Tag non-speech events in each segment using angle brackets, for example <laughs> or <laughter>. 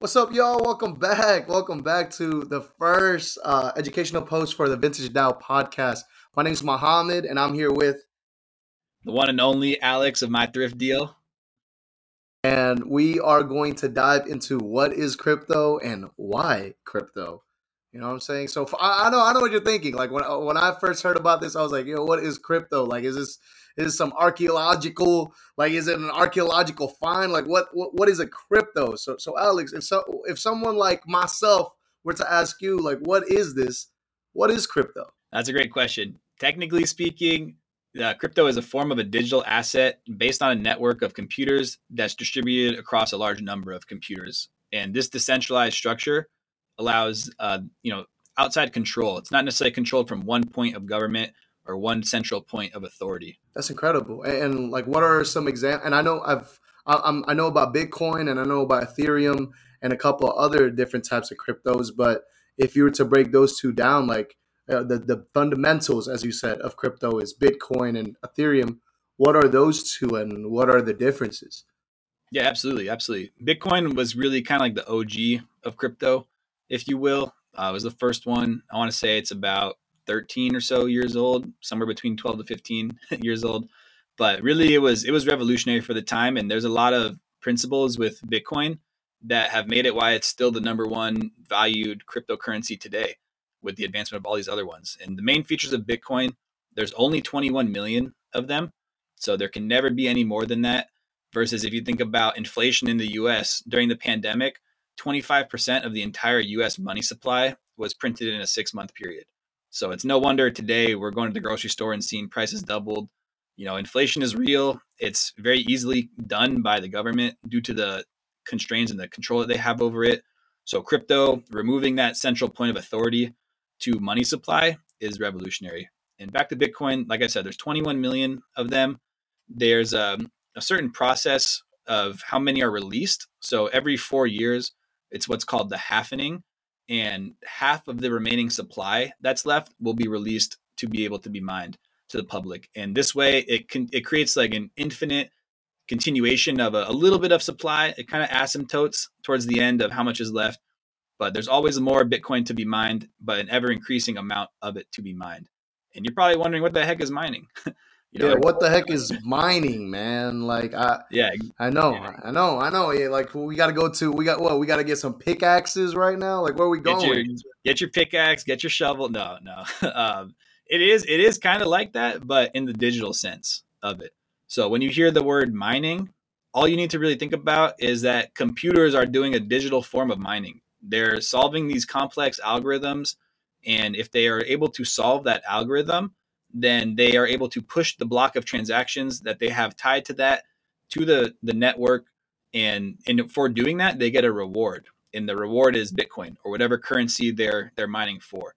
What's up, y'all? Welcome back. Welcome back to the first uh, educational post for the Vintage DAO podcast. My name is Muhammad, and I'm here with the one and only Alex of My Thrift Deal. And we are going to dive into what is crypto and why crypto. You know what I'm saying? So I, I know I know what you're thinking. Like when when I first heard about this, I was like, "Yo, what is crypto? Like, is this is some archaeological like is it an archaeological find? Like what, what what is a crypto? So so alex if so if someone like myself were to ask you like what is this? What is crypto? That's a great question. Technically speaking uh, crypto is a form of a digital asset based on a network of computers that's distributed across a large number of computers. And this decentralized structure allows uh, you know outside control. It's not necessarily controlled from one point of government or one central point of authority. That's incredible. And, and like, what are some examples? And I know I've I, I know about Bitcoin and I know about Ethereum and a couple of other different types of cryptos. But if you were to break those two down, like uh, the the fundamentals, as you said, of crypto is Bitcoin and Ethereum. What are those two, and what are the differences? Yeah, absolutely, absolutely. Bitcoin was really kind of like the OG of crypto, if you will. Uh, it was the first one. I want to say it's about 13 or so years old, somewhere between 12 to 15 <laughs> years old. But really, it was it was revolutionary for the time, and there's a lot of principles with Bitcoin that have made it why it's still the number one valued cryptocurrency today, with the advancement of all these other ones. And the main features of Bitcoin, there's only 21 million of them, so there can never be any more than that. Versus if you think about inflation in the U.S. during the pandemic, 25% of the entire U.S. money supply was printed in a six month period. So it's no wonder today we're going to the grocery store and seeing prices doubled. You know, inflation is real. It's very easily done by the government due to the constraints and the control that they have over it. So crypto, removing that central point of authority to money supply is revolutionary. And back to Bitcoin, like I said, there's 21 million of them. There's a, um, a certain process of how many are released. So every four years, it's what's called the halvening and half of the remaining supply that's left will be released to be able to be mined to the public. And this way, it can it creates like an infinite continuation of a, a little bit of supply. It kind of asymptotes towards the end of how much is left, but there's always more Bitcoin to be mined, but an ever increasing amount of it to be mined. And you're probably wondering what the heck is mining. <laughs> You know, yeah, what the heck is mining, man? Like, I yeah, I know, yeah. I know, I know. Yeah, like we got to go to, we got what? We got to get some pickaxes right now. Like, where are we going? Get your, get your pickaxe, get your shovel. No, no. <laughs> um, it is, it is kind of like that, but in the digital sense of it. So when you hear the word mining, all you need to really think about is that computers are doing a digital form of mining. They're solving these complex algorithms, and if they are able to solve that algorithm then they are able to push the block of transactions that they have tied to that to the the network. And and for doing that they get a reward and the reward is bitcoin or whatever currency they're they're mining for.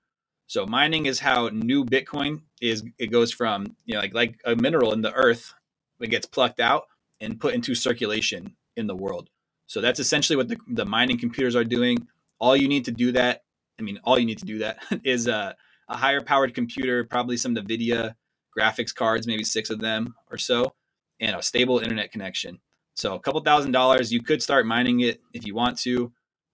So mining is how new bitcoin is it goes from you know like like a mineral in the earth it gets plucked out and put into circulation in the world. So that's essentially what the, the mining computers are doing. All you need to do that i mean all you need to do that <laughs> is uh a higher powered computer, probably some NVIDIA graphics cards, maybe six of them or so, and a stable internet connection. So a couple thousand dollars, you could start mining it if you want to,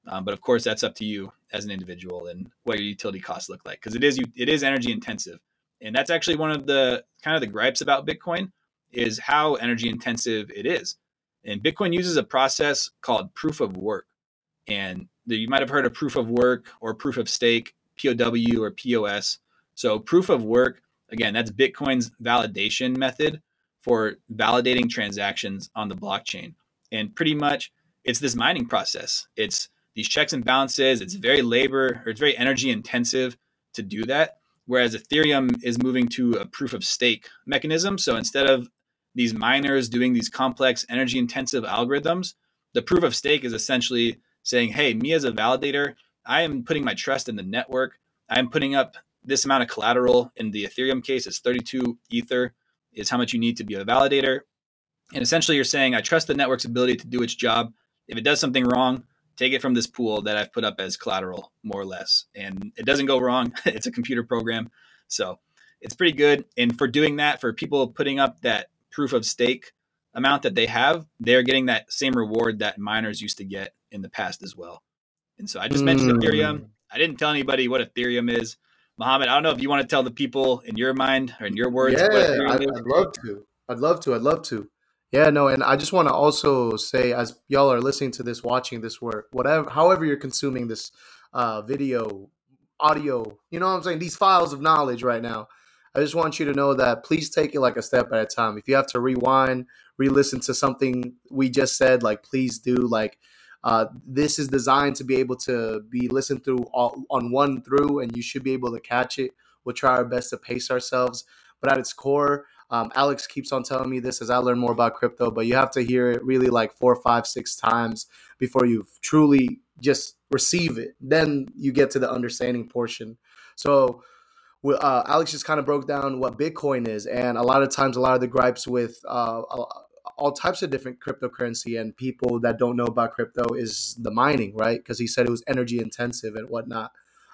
um, but of course that's up to you as an individual and what your utility costs look like because it is it is energy intensive, and that's actually one of the kind of the gripes about Bitcoin is how energy intensive it is. And Bitcoin uses a process called proof of work, and you might have heard of proof of work or proof of stake. POW or POS. So proof of work, again, that's Bitcoin's validation method for validating transactions on the blockchain. And pretty much it's this mining process. It's these checks and balances. It's very labor or it's very energy intensive to do that. Whereas Ethereum is moving to a proof of stake mechanism. So instead of these miners doing these complex energy intensive algorithms, the proof of stake is essentially saying, hey, me as a validator, I am putting my trust in the network. I'm putting up this amount of collateral. In the Ethereum case, it's 32 Ether is how much you need to be a validator. And essentially, you're saying, I trust the network's ability to do its job. If it does something wrong, take it from this pool that I've put up as collateral, more or less. And it doesn't go wrong. <laughs> it's a computer program. So it's pretty good. And for doing that, for people putting up that proof of stake amount that they have, they're getting that same reward that miners used to get in the past as well. And so I just mentioned mm. Ethereum. I didn't tell anybody what Ethereum is. Muhammad, I don't know if you want to tell the people in your mind or in your words. Yeah, I'd, I'd love to. I'd love to. I'd love to. Yeah, no, and I just want to also say, as y'all are listening to this, watching this work, whatever, however you're consuming this uh, video, audio, you know what I'm saying? These files of knowledge right now. I just want you to know that please take it like a step at a time. If you have to rewind, re-listen to something we just said, like please do. Like uh, this is designed to be able to be listened through all, on one through, and you should be able to catch it. We'll try our best to pace ourselves, but at its core, um, Alex keeps on telling me this as I learn more about crypto, but you have to hear it really like four, five, six times before you truly just receive it. Then you get to the understanding portion. So, uh, Alex just kind of broke down what Bitcoin is, and a lot of times, a lot of the gripes with uh, all types of different cryptocurrency and people that don't know about crypto is the mining, right? Because he said it was energy intensive and whatnot,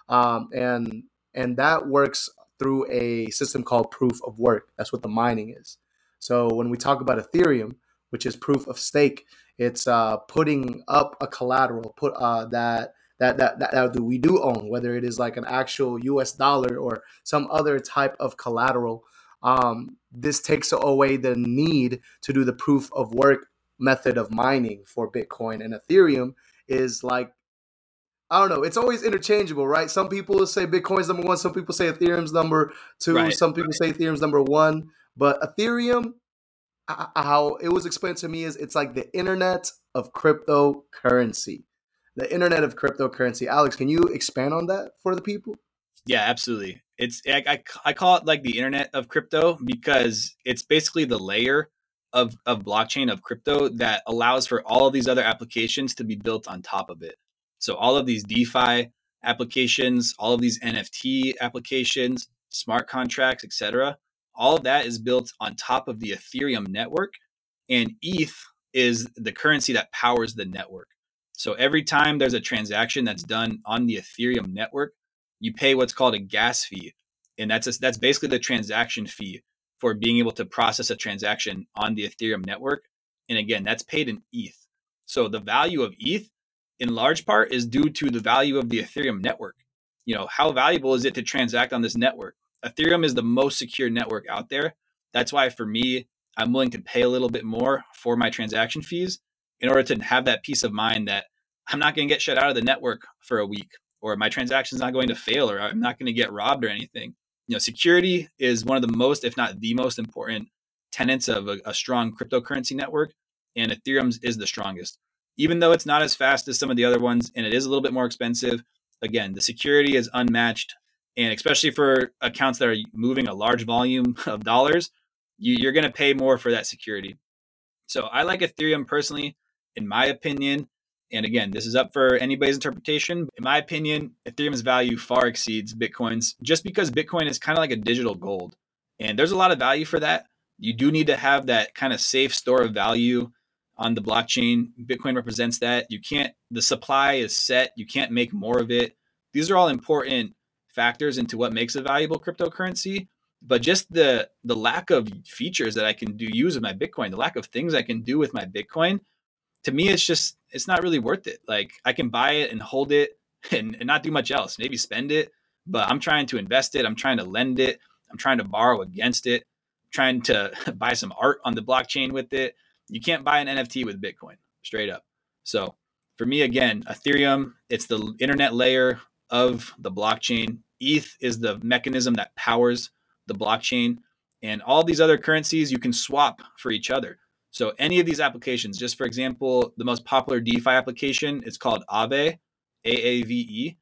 um, and and that works through a system called proof of work. That's what the mining is. So when we talk about Ethereum, which is proof of stake, it's uh, putting up a collateral, put uh, that, that that that that we do own, whether it is like an actual U.S. dollar or some other type of collateral. Um, this takes away the need to do the proof of work method of mining for Bitcoin and Ethereum is like I don't know. It's always interchangeable, right? Some people say Bitcoin's number one. Some people say Ethereum's number two. Right, some people right. say Ethereum's number one. But Ethereum, how it was explained to me is it's like the internet of cryptocurrency. The internet of cryptocurrency. Alex, can you expand on that for the people? Yeah, absolutely. It's I, I, I call it like the internet of crypto because it's basically the layer of, of blockchain of crypto that allows for all of these other applications to be built on top of it. So all of these DeFi applications, all of these NFT applications, smart contracts, etc., all of that is built on top of the Ethereum network, and ETH is the currency that powers the network. So every time there's a transaction that's done on the Ethereum network, you pay what's called a gas fee, and that's a, that's basically the transaction fee for being able to process a transaction on the Ethereum network. And again, that's paid in ETH. So the value of ETH in large part is due to the value of the Ethereum network. You know, how valuable is it to transact on this network? Ethereum is the most secure network out there. That's why for me, I'm willing to pay a little bit more for my transaction fees in order to have that peace of mind that I'm not going to get shut out of the network for a week or my transaction is not going to fail or I'm not going to get robbed or anything. You know, security is one of the most, if not the most important tenets of a, a strong cryptocurrency network, and Ethereum's is the strongest even though it's not as fast as some of the other ones and it is a little bit more expensive, again, the security is unmatched. And especially for accounts that are moving a large volume <laughs> of dollars, you, are going to pay more for that security. So I like Ethereum personally, in my opinion. And again, this is up for anybody's interpretation. In my opinion, Ethereum's value far exceeds Bitcoin's just because Bitcoin is kind of like a digital gold. And there's a lot of value for that. You do need to have that kind of safe store of value on the blockchain. Bitcoin represents that. You can't, the supply is set. You can't make more of it. These are all important factors into what makes a valuable cryptocurrency. But just the the lack of features that I can do use with my Bitcoin, the lack of things I can do with my Bitcoin, to me, it's just it's not really worth it. Like I can buy it and hold it <laughs> and, and not do much else. Maybe spend it, but I'm trying to invest it. I'm trying to lend it. I'm trying to borrow against it. I'm trying to <laughs> buy some art on the blockchain with it you can't buy an NFT with Bitcoin straight up. So for me, again, Ethereum, it's the internet layer of the blockchain. ETH is the mechanism that powers the blockchain. And all these other currencies you can swap for each other. So any of these applications, just for example, the most popular DeFi application it's called Aave, A-A-V-E.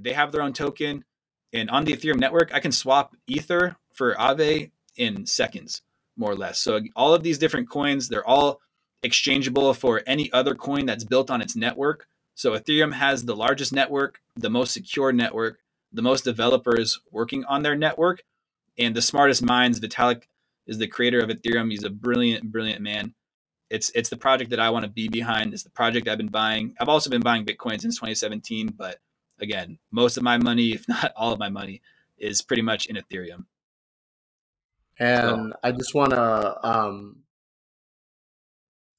They have their own token. And on the Ethereum network, I can swap Ether for Aave in seconds more or less. So all of these different coins, they're all exchangeable for any other coin that's built on its network. So Ethereum has the largest network, the most secure network, the most developers working on their network, and the smartest minds. Vitalik is the creator of Ethereum. He's a brilliant, brilliant man. It's it's the project that I want to be behind. It's the project I've been buying. I've also been buying Bitcoin since 2017, but again, most of my money, if not <laughs> all of my money, is pretty much in Ethereum. And so. I just want to um,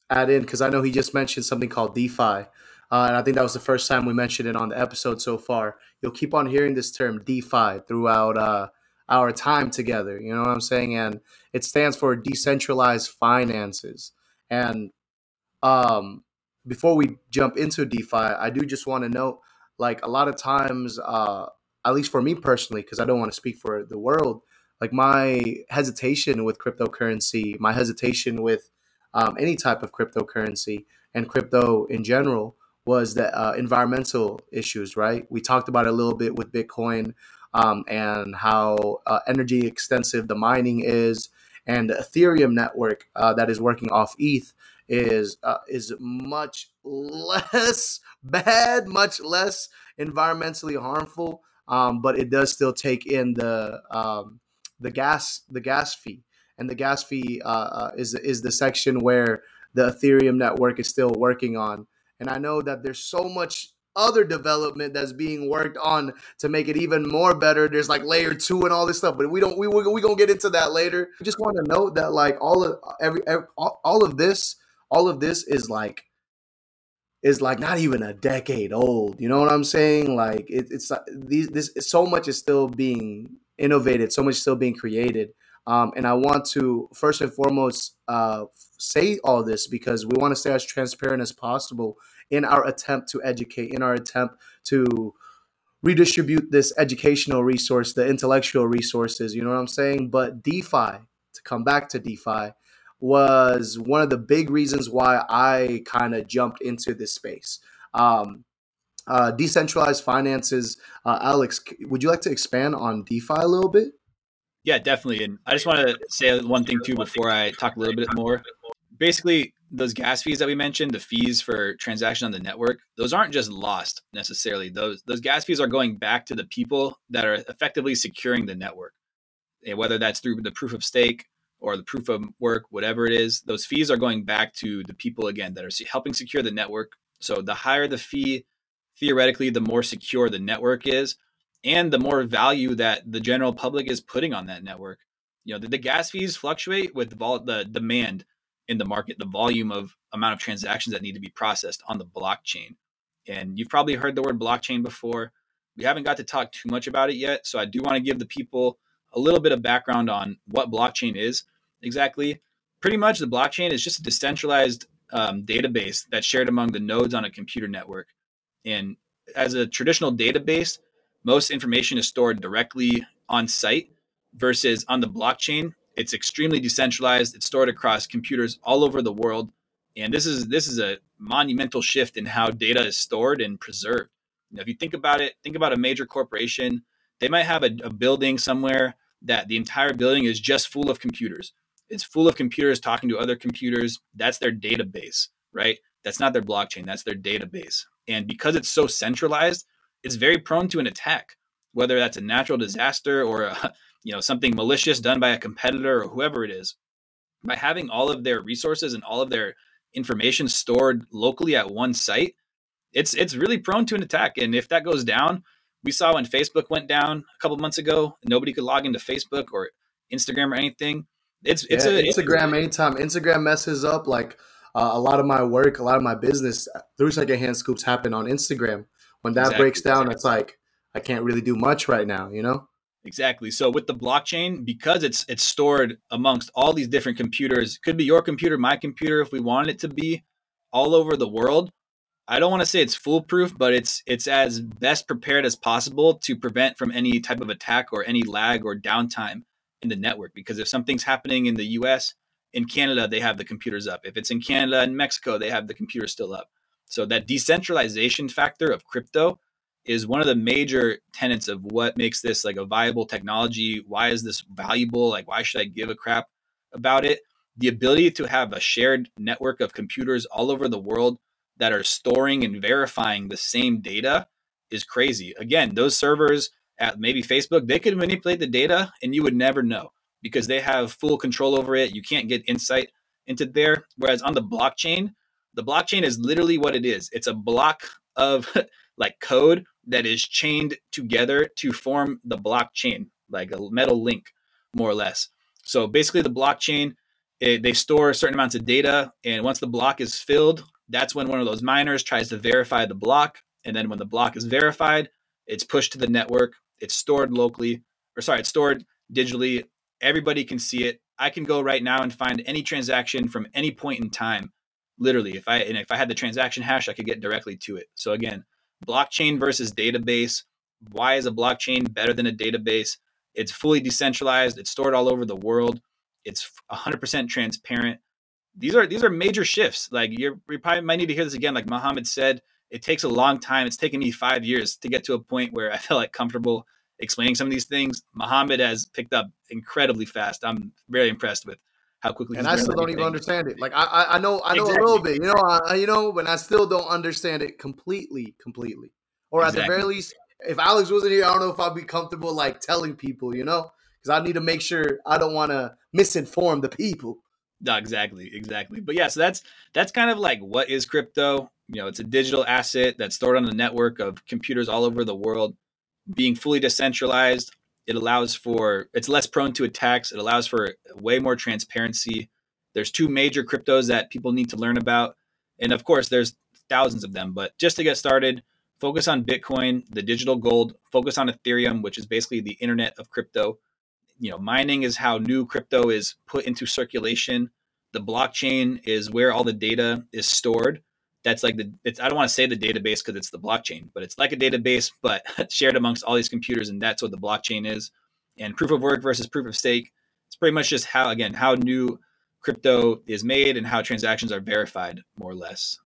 add in because I know he just mentioned something called DeFi. Uh, and I think that was the first time we mentioned it on the episode so far. You'll keep on hearing this term DeFi throughout uh, our time together. You know what I'm saying? And it stands for decentralized finances. And um, before we jump into DeFi, I do just want to note like a lot of times, uh, at least for me personally, because I don't want to speak for the world, like my hesitation with cryptocurrency, my hesitation with um, any type of cryptocurrency and crypto in general was the uh, environmental issues, right? We talked about it a little bit with Bitcoin um, and how uh, energy extensive the mining is, and the Ethereum network uh, that is working off ETH is uh, is much <laughs> less bad, much less environmentally harmful, um, but it does still take in the um, the gas the gas fee, and the gas fee uh, uh, is is the section where the Ethereum network is still working on. And I know that there's so much other development that's being worked on to make it even more better. There's like layer two and all this stuff, but we don't we we, gonna get into that later. I just want to note that like all of every, every all, all of this all of this is like is like not even a decade old. You know what I'm saying? Like it, it's these this so much is still being innovated, so much still being created. Um, and I want to first and foremost uh, say all this because we want to stay as transparent as possible in our attempt to educate, in our attempt to redistribute this educational resource, the intellectual resources. You know what I'm saying? But DeFi, to come back to DeFi, was one of the big reasons why I kind of jumped into this space. Um, uh, decentralized finances. Uh, Alex, would you like to expand on DeFi a little bit? Yeah, definitely. And I just want to say one thing too before I talk a little bit more. Basically, those gas fees that we mentioned, the fees for transaction on the network, those aren't just lost necessarily. Those those gas fees are going back to the people that are effectively securing the network. And whether that's through the proof of stake or the proof of work, whatever it is, those fees are going back to the people again that are helping secure the network. So the higher the fee, theoretically, the more secure the network is, and the more value that the general public is putting on that network. You know, the, the gas fees fluctuate with vol- the demand in the market, the volume of amount of transactions that need to be processed on the blockchain. And you've probably heard the word blockchain before. We haven't got to talk too much about it yet, so I do want to give the people a little bit of background on what blockchain is exactly. Pretty much, the blockchain is just a decentralized um, database that's shared among the nodes on a computer network. And as a traditional database, most information is stored directly on site versus on the blockchain. It's extremely decentralized. It's stored across computers all over the world. And this is this is a monumental shift in how data is stored and preserved. You know, if you think about it, think about a major corporation. They might have a, a building somewhere that the entire building is just full of computers it's full of computers talking to other computers. That's their database, right? That's not their blockchain, that's their database. And because it's so centralized, it's very prone to an attack, whether that's a natural disaster or a, you know something malicious done by a competitor or whoever it is. By having all of their resources and all of their information stored locally at one site, it's it's really prone to an attack. And if that goes down, we saw when Facebook went down a couple months ago, nobody could log into Facebook or Instagram or anything. It's it's yeah, a Instagram. anytime Instagram messes up, like uh, a lot of my work, a lot of my business through secondhand scoops happen on Instagram. When that exactly. breaks down, it's like I can't really do much right now. You know. Exactly. So with the blockchain, because it's it's stored amongst all these different computers, could be your computer, my computer, if we wanted it to be, all over the world. I don't want to say it's foolproof, but it's it's as best prepared as possible to prevent from any type of attack or any lag or downtime in the network because if something's happening in the US, in Canada, they have the computers up. If it's in Canada and Mexico, they have the computers still up. So that decentralization factor of crypto is one of the major tenets of what makes this like a viable technology. Why is this valuable? Like, why should I give a crap about it? The ability to have a shared network of computers all over the world that are storing and verifying the same data is crazy. Again, those servers at maybe Facebook, they could manipulate the data and you would never know because they have full control over it. You can't get insight into there. Whereas on the blockchain, the blockchain is literally what it is. It's a block of <laughs> like code that is chained together to form the blockchain, like a metal link, more or less. So basically, the blockchain, it, they store certain amounts of data, and once the block is filled, that's when one of those miners tries to verify the block. And then when the block is verified, it's pushed to the network. It's stored locally, or sorry, it's stored digitally. Everybody can see it. I can go right now and find any transaction from any point in time. Literally, if I and if I had the transaction hash, I could get directly to it. So again, blockchain versus database. Why is a blockchain better than a database? It's fully decentralized. It's stored all over the world. It's 100% transparent. These are these are major shifts. Like you're, you probably might need to hear this again. Like Muhammad said, it takes a long time. It's taken me five years to get to a point where I <laughs> feel like comfortable explaining some of these things. Muhammad has picked up incredibly fast. I'm very impressed with how quickly. And I still don't even understand it. Like I, I know, I know exactly. a little bit. You know, I, you know, but I still don't understand it completely, completely. Or exactly. at the very least, if Alex wasn't here, I don't know if I'd be comfortable like telling people. You know, because I need to make sure I don't want to misinform the people. No, exactly, exactly. But yeah, so that's that's kind of like what is crypto. You know, it's a digital asset that's stored on a network of computers all over the world being fully decentralized, it allows for it's less prone to attacks. It allows for way more transparency. There's two major cryptos that people need to learn about, and of course, there's thousands of them. But just to get started, focus on Bitcoin, the digital gold. Focus on Ethereum, which is basically the internet of crypto. You know, mining is how new crypto is put into circulation. The blockchain is where all the data is stored that's like the it's I don't want to say the database because it's the blockchain, but it's like a database but <laughs> shared amongst all these computers, and that's what the blockchain is. And proof of work versus proof of stake. It's pretty much just how again how new crypto is made and how transactions are verified, more or less.